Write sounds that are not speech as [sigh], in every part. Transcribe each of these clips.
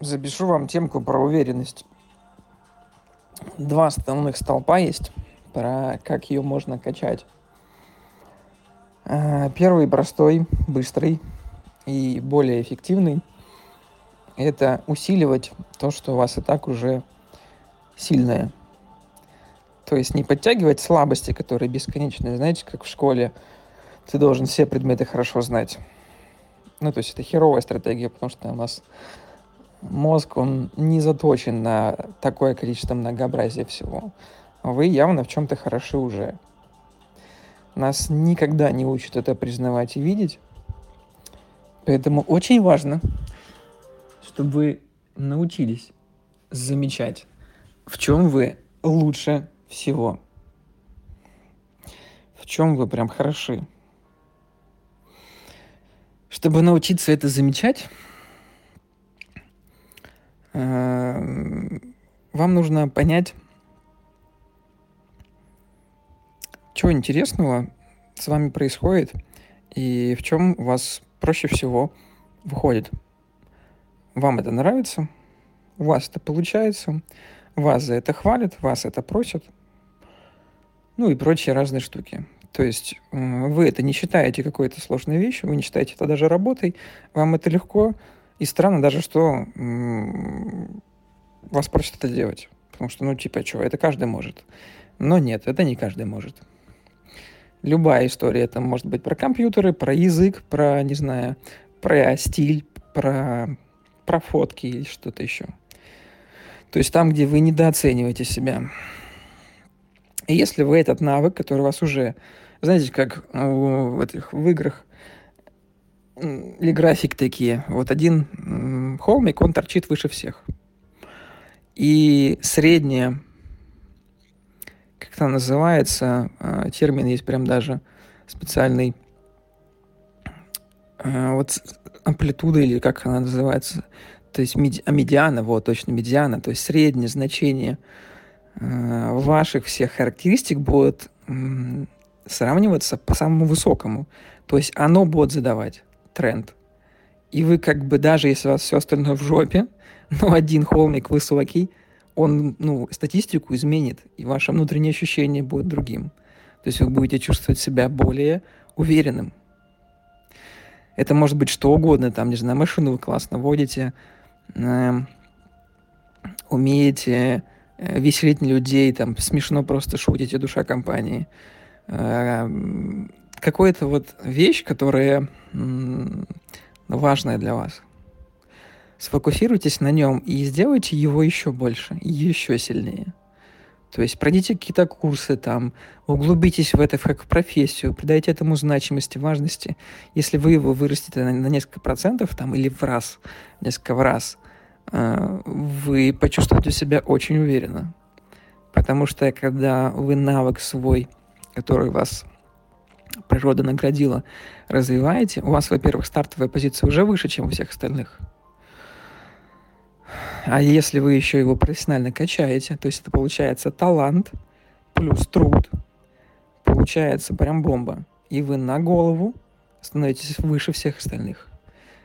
запишу вам темку про уверенность. Два основных столпа есть, про как ее можно качать. А, первый простой, быстрый и более эффективный – это усиливать то, что у вас и так уже сильное. То есть не подтягивать слабости, которые бесконечные. Знаете, как в школе ты должен все предметы хорошо знать. Ну, то есть это херовая стратегия, потому что у нас мозг, он не заточен на такое количество многообразия всего. Вы явно в чем-то хороши уже. Нас никогда не учат это признавать и видеть. Поэтому очень важно, чтобы вы научились замечать, в чем вы лучше всего. В чем вы прям хороши. Чтобы научиться это замечать, вам нужно понять, что интересного с вами происходит и в чем у вас проще всего выходит. Вам это нравится, у вас это получается, вас за это хвалят, вас это просят, ну и прочие разные штуки. То есть э, вы это не считаете какой-то сложной вещью, вы не считаете это даже работой, вам это легко, и странно даже, что вас просят это делать. Потому что, ну, типа, что, это каждый может. Но нет, это не каждый может. Любая история, это может быть про компьютеры, про язык, про, не знаю, про стиль, про, про фотки или что-то еще. То есть там, где вы недооцениваете себя. И если вы этот навык, который у вас уже, знаете, как в этих в играх или график такие. Вот один холмик, он торчит выше всех. И средняя, как это называется, а, термин есть прям даже специальный, а, вот амплитуда или как она называется, то есть меди, а медиана, вот точно медиана, то есть среднее значение а, ваших всех характеристик будет сравниваться по самому высокому. То есть оно будет задавать тренд. И вы как бы даже если у вас все остальное в жопе, [laughs] но один холмик высокий, он ну, статистику изменит, и ваше внутреннее ощущение будет другим. То есть вы будете чувствовать себя более уверенным. Это может быть что угодно, там, не знаю, машину вы классно водите, э, умеете э, веселить людей, там, смешно просто шутите, душа компании. Э, какая-то вот вещь, которая важная для вас. Сфокусируйтесь на нем и сделайте его еще больше, еще сильнее. То есть пройдите какие-то курсы там, углубитесь в это как в профессию, придайте этому значимости, важности. Если вы его вырастите на, на несколько процентов там, или в раз, несколько в раз, э, вы почувствуете себя очень уверенно. Потому что когда вы навык свой, который вас природа наградила, развиваете, у вас, во-первых, стартовая позиция уже выше, чем у всех остальных. А если вы еще его профессионально качаете, то есть это получается талант плюс труд, получается прям бомба. И вы на голову становитесь выше всех остальных.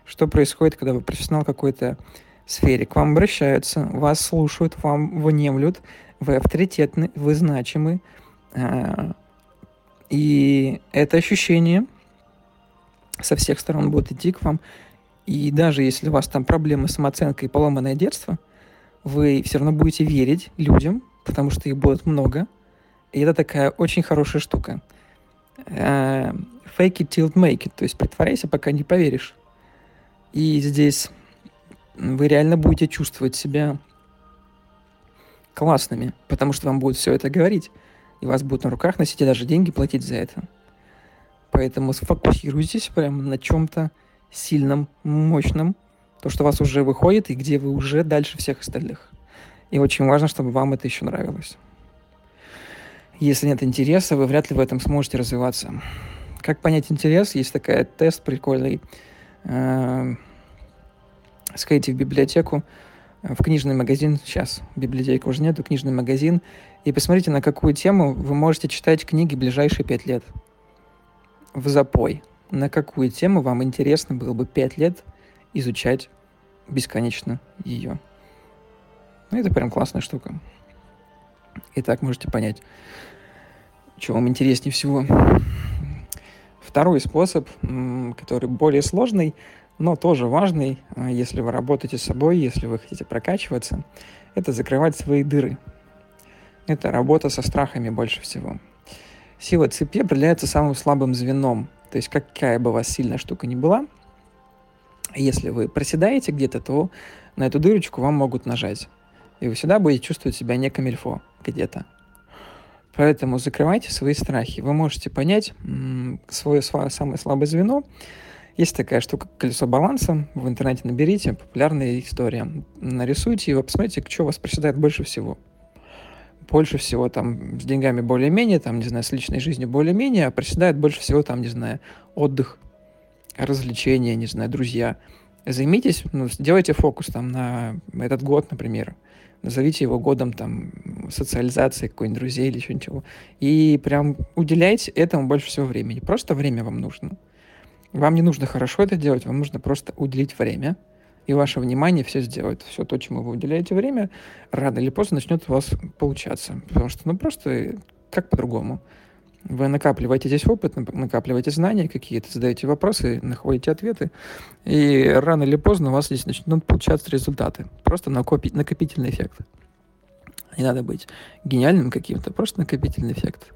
Что происходит, когда вы профессионал какой-то сфере? К вам обращаются, вас слушают, вам внемлют, вы авторитетны, вы значимы, а, и это ощущение со всех сторон будет идти к вам. И даже если у вас там проблемы с самооценкой и поломанное детство, вы все равно будете верить людям, потому что их будет много. И это такая очень хорошая штука. Э, fake it till make it, то есть притворяйся, пока не поверишь. И здесь вы реально будете чувствовать себя классными, потому что вам будет все это говорить и вас будут на руках носить и даже деньги платить за это. Поэтому сфокусируйтесь прямо на чем-то сильном, мощном, то, что у вас уже выходит и где вы уже дальше всех остальных. И очень важно, чтобы вам это еще нравилось. Если нет интереса, вы вряд ли в этом сможете развиваться. Как понять интерес? Есть такой тест прикольный. Э, сходите в библиотеку, в книжный магазин, сейчас библиотека уже нету, книжный магазин, и посмотрите, на какую тему вы можете читать книги ближайшие пять лет. В запой. На какую тему вам интересно было бы пять лет изучать бесконечно ее. Ну, это прям классная штука. И так можете понять, что вам интереснее всего. Второй способ, который более сложный, но тоже важный, а, если вы работаете с собой, если вы хотите прокачиваться, это закрывать свои дыры. Это работа со страхами больше всего. Сила цепи определяется самым слабым звеном. То есть какая бы у вас сильная штука ни была, если вы проседаете где-то, то на эту дырочку вам могут нажать. И вы всегда будете чувствовать себя не камильфо где-то. Поэтому закрывайте свои страхи. Вы можете понять свое самое слабое звено. Есть такая штука колесо баланса. В интернете наберите, популярная история. Нарисуйте его, посмотрите, что у вас проседает больше всего. Больше всего там с деньгами более-менее, там, не знаю, с личной жизнью более-менее, а проседает больше всего там, не знаю, отдых, развлечения, не знаю, друзья. Займитесь, ну, сделайте фокус там на этот год, например. Назовите его годом там социализации какой-нибудь друзей или что-нибудь. И прям уделяйте этому больше всего времени. Просто время вам нужно. Вам не нужно хорошо это делать, вам нужно просто уделить время, и ваше внимание все сделает. Все то, чему вы уделяете время, рано или поздно начнет у вас получаться. Потому что, ну, просто как по-другому. Вы накапливаете здесь опыт, накапливаете знания какие-то, задаете вопросы, находите ответы, и рано или поздно у вас здесь начнут получаться результаты. Просто накопительный эффект. Не надо быть гениальным каким-то, просто накопительный эффект.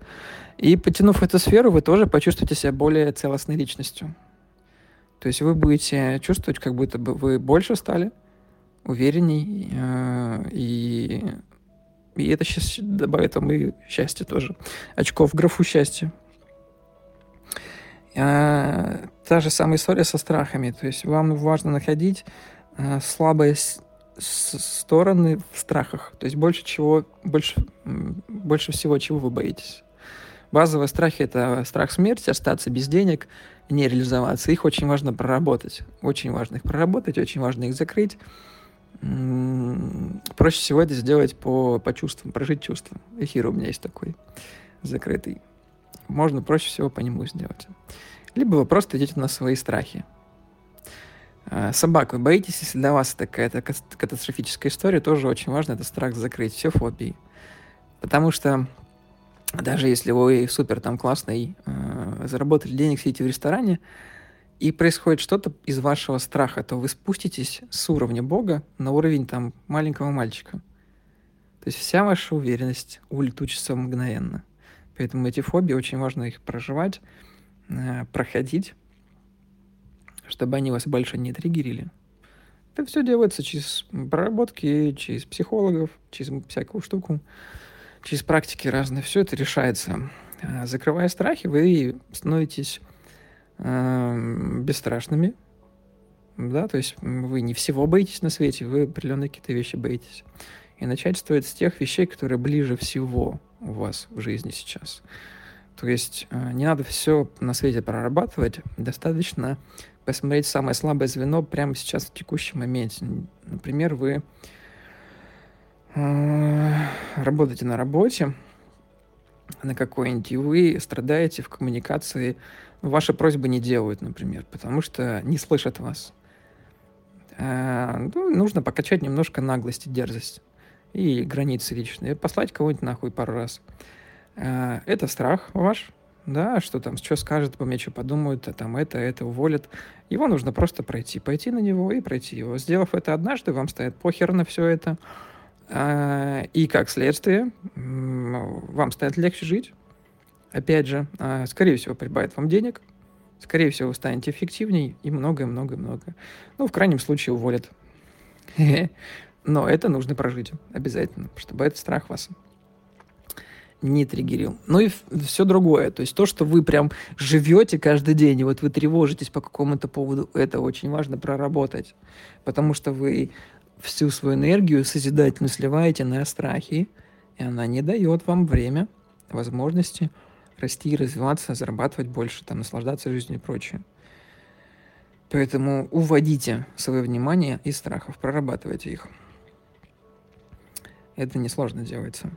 И потянув эту сферу, вы тоже почувствуете себя более целостной личностью. То есть вы будете чувствовать, как будто бы вы больше стали, уверенней, э, и и это сейчас добавит вам и счастье тоже. Очков в графу счастья. А, та же самая история со страхами. То есть вам важно находить а, слабые с- стороны в страхах. То есть больше чего, больше, больше всего чего вы боитесь. Базовые страхи — это страх смерти, остаться без денег, не реализоваться. Их очень важно проработать. Очень важно их проработать, очень важно их закрыть проще всего это сделать по, по чувствам, прожить чувства. Эфир у меня есть такой закрытый. Можно проще всего по нему сделать. Либо вы просто идете на свои страхи. А, собак вы боитесь, если для вас такая катастрофическая история, тоже очень важно этот страх закрыть, все фобии. Потому что даже если вы супер там классный, э, заработали денег, сидите в ресторане, и происходит что-то из вашего страха, то вы спуститесь с уровня Бога на уровень там маленького мальчика. То есть вся ваша уверенность улетучится мгновенно. Поэтому эти фобии очень важно их проживать, э, проходить, чтобы они вас больше не триггерили. Это все делается через проработки, через психологов, через всякую штуку, через практики разные. Все это решается. Э, закрывая страхи, вы становитесь э, бесстрашными, да, то есть вы не всего боитесь на свете, вы определенные какие-то вещи боитесь. И начать стоит с тех вещей, которые ближе всего у вас в жизни сейчас. То есть э, не надо все на свете прорабатывать, достаточно посмотреть самое слабое звено прямо сейчас в текущем моменте. Например, вы работаете на работе, на какой-нибудь, и вы страдаете в коммуникации ваши просьбы не делают, например, потому что не слышат вас. А, ну, нужно покачать немножко наглость и дерзость и границы личные, послать кого-нибудь нахуй пару раз. А, это страх ваш, да, что там, что скажет по мне, что подумают, а там это, это уволят. Его нужно просто пройти, пойти на него и пройти его. Сделав это однажды, вам станет похер на все это. А, и как следствие, вам станет легче жить, опять же, а, скорее всего, прибавит вам денег, скорее всего, вы станете эффективней и многое-многое-многое. Ну, в крайнем случае, уволят. [laughs] Но это нужно прожить обязательно, чтобы этот страх вас не триггерил. Ну и все другое. То есть то, что вы прям живете каждый день, и вот вы тревожитесь по какому-то поводу, это очень важно проработать. Потому что вы всю свою энергию созидательно сливаете на страхи, и она не дает вам время, возможности расти, развиваться, зарабатывать больше, там, наслаждаться жизнью и прочее. Поэтому уводите свое внимание из страхов, прорабатывайте их. Это несложно делается.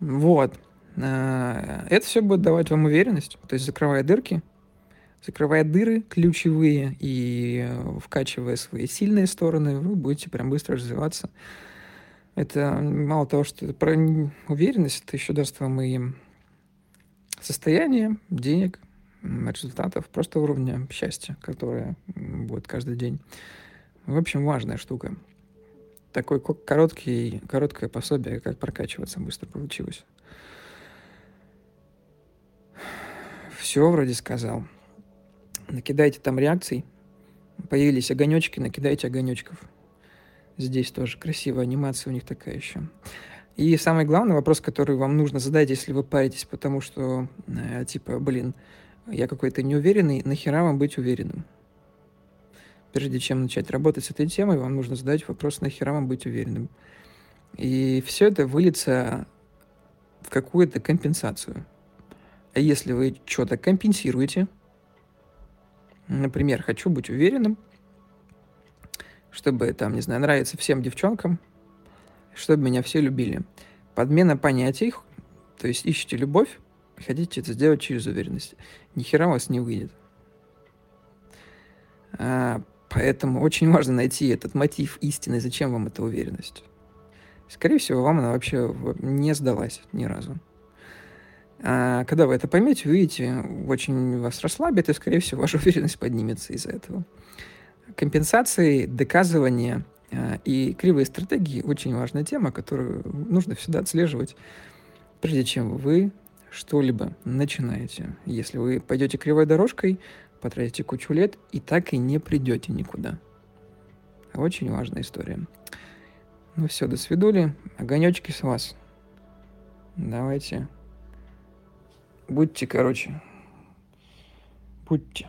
Вот. Э, это все будет давать вам уверенность, то есть закрывая дырки, закрывая дыры ключевые и э, вкачивая свои сильные стороны, вы будете прям быстро развиваться. Это мало того, что про уверенность, это еще даст вам и состояние, денег, результатов, просто уровня счастья, которое будет каждый день. В общем, важная штука. Такой короткий, короткое пособие, как прокачиваться быстро получилось. Все вроде сказал. Накидайте там реакций. Появились огонечки, накидайте огонечков. Здесь тоже красивая анимация у них такая еще. И самый главный вопрос, который вам нужно задать, если вы паритесь, потому что, э, типа, блин, я какой-то неуверенный, нахера вам быть уверенным? Прежде чем начать работать с этой темой, вам нужно задать вопрос, нахера вам быть уверенным? И все это выльется в какую-то компенсацию. А если вы что-то компенсируете, например, хочу быть уверенным, чтобы, там, не знаю, нравиться всем девчонкам, чтобы меня все любили. Подмена понятий, то есть ищите любовь, хотите это сделать через уверенность. Ни хера у вас не выйдет. А, поэтому очень важно найти этот мотив истины, зачем вам эта уверенность. Скорее всего, вам она вообще не сдалась ни разу. А когда вы это поймете, увидите, очень вас расслабит, и, скорее всего, [laughs] ваша уверенность поднимется из-за этого. Компенсации, доказывания а, и кривые стратегии – очень важная тема, которую нужно всегда отслеживать, прежде чем вы что-либо начинаете. Если вы пойдете кривой дорожкой, потратите кучу лет и так и не придете никуда. Очень важная история. Ну все, до свидули. Огонечки с вас. Давайте. Будьте, короче. Будьте.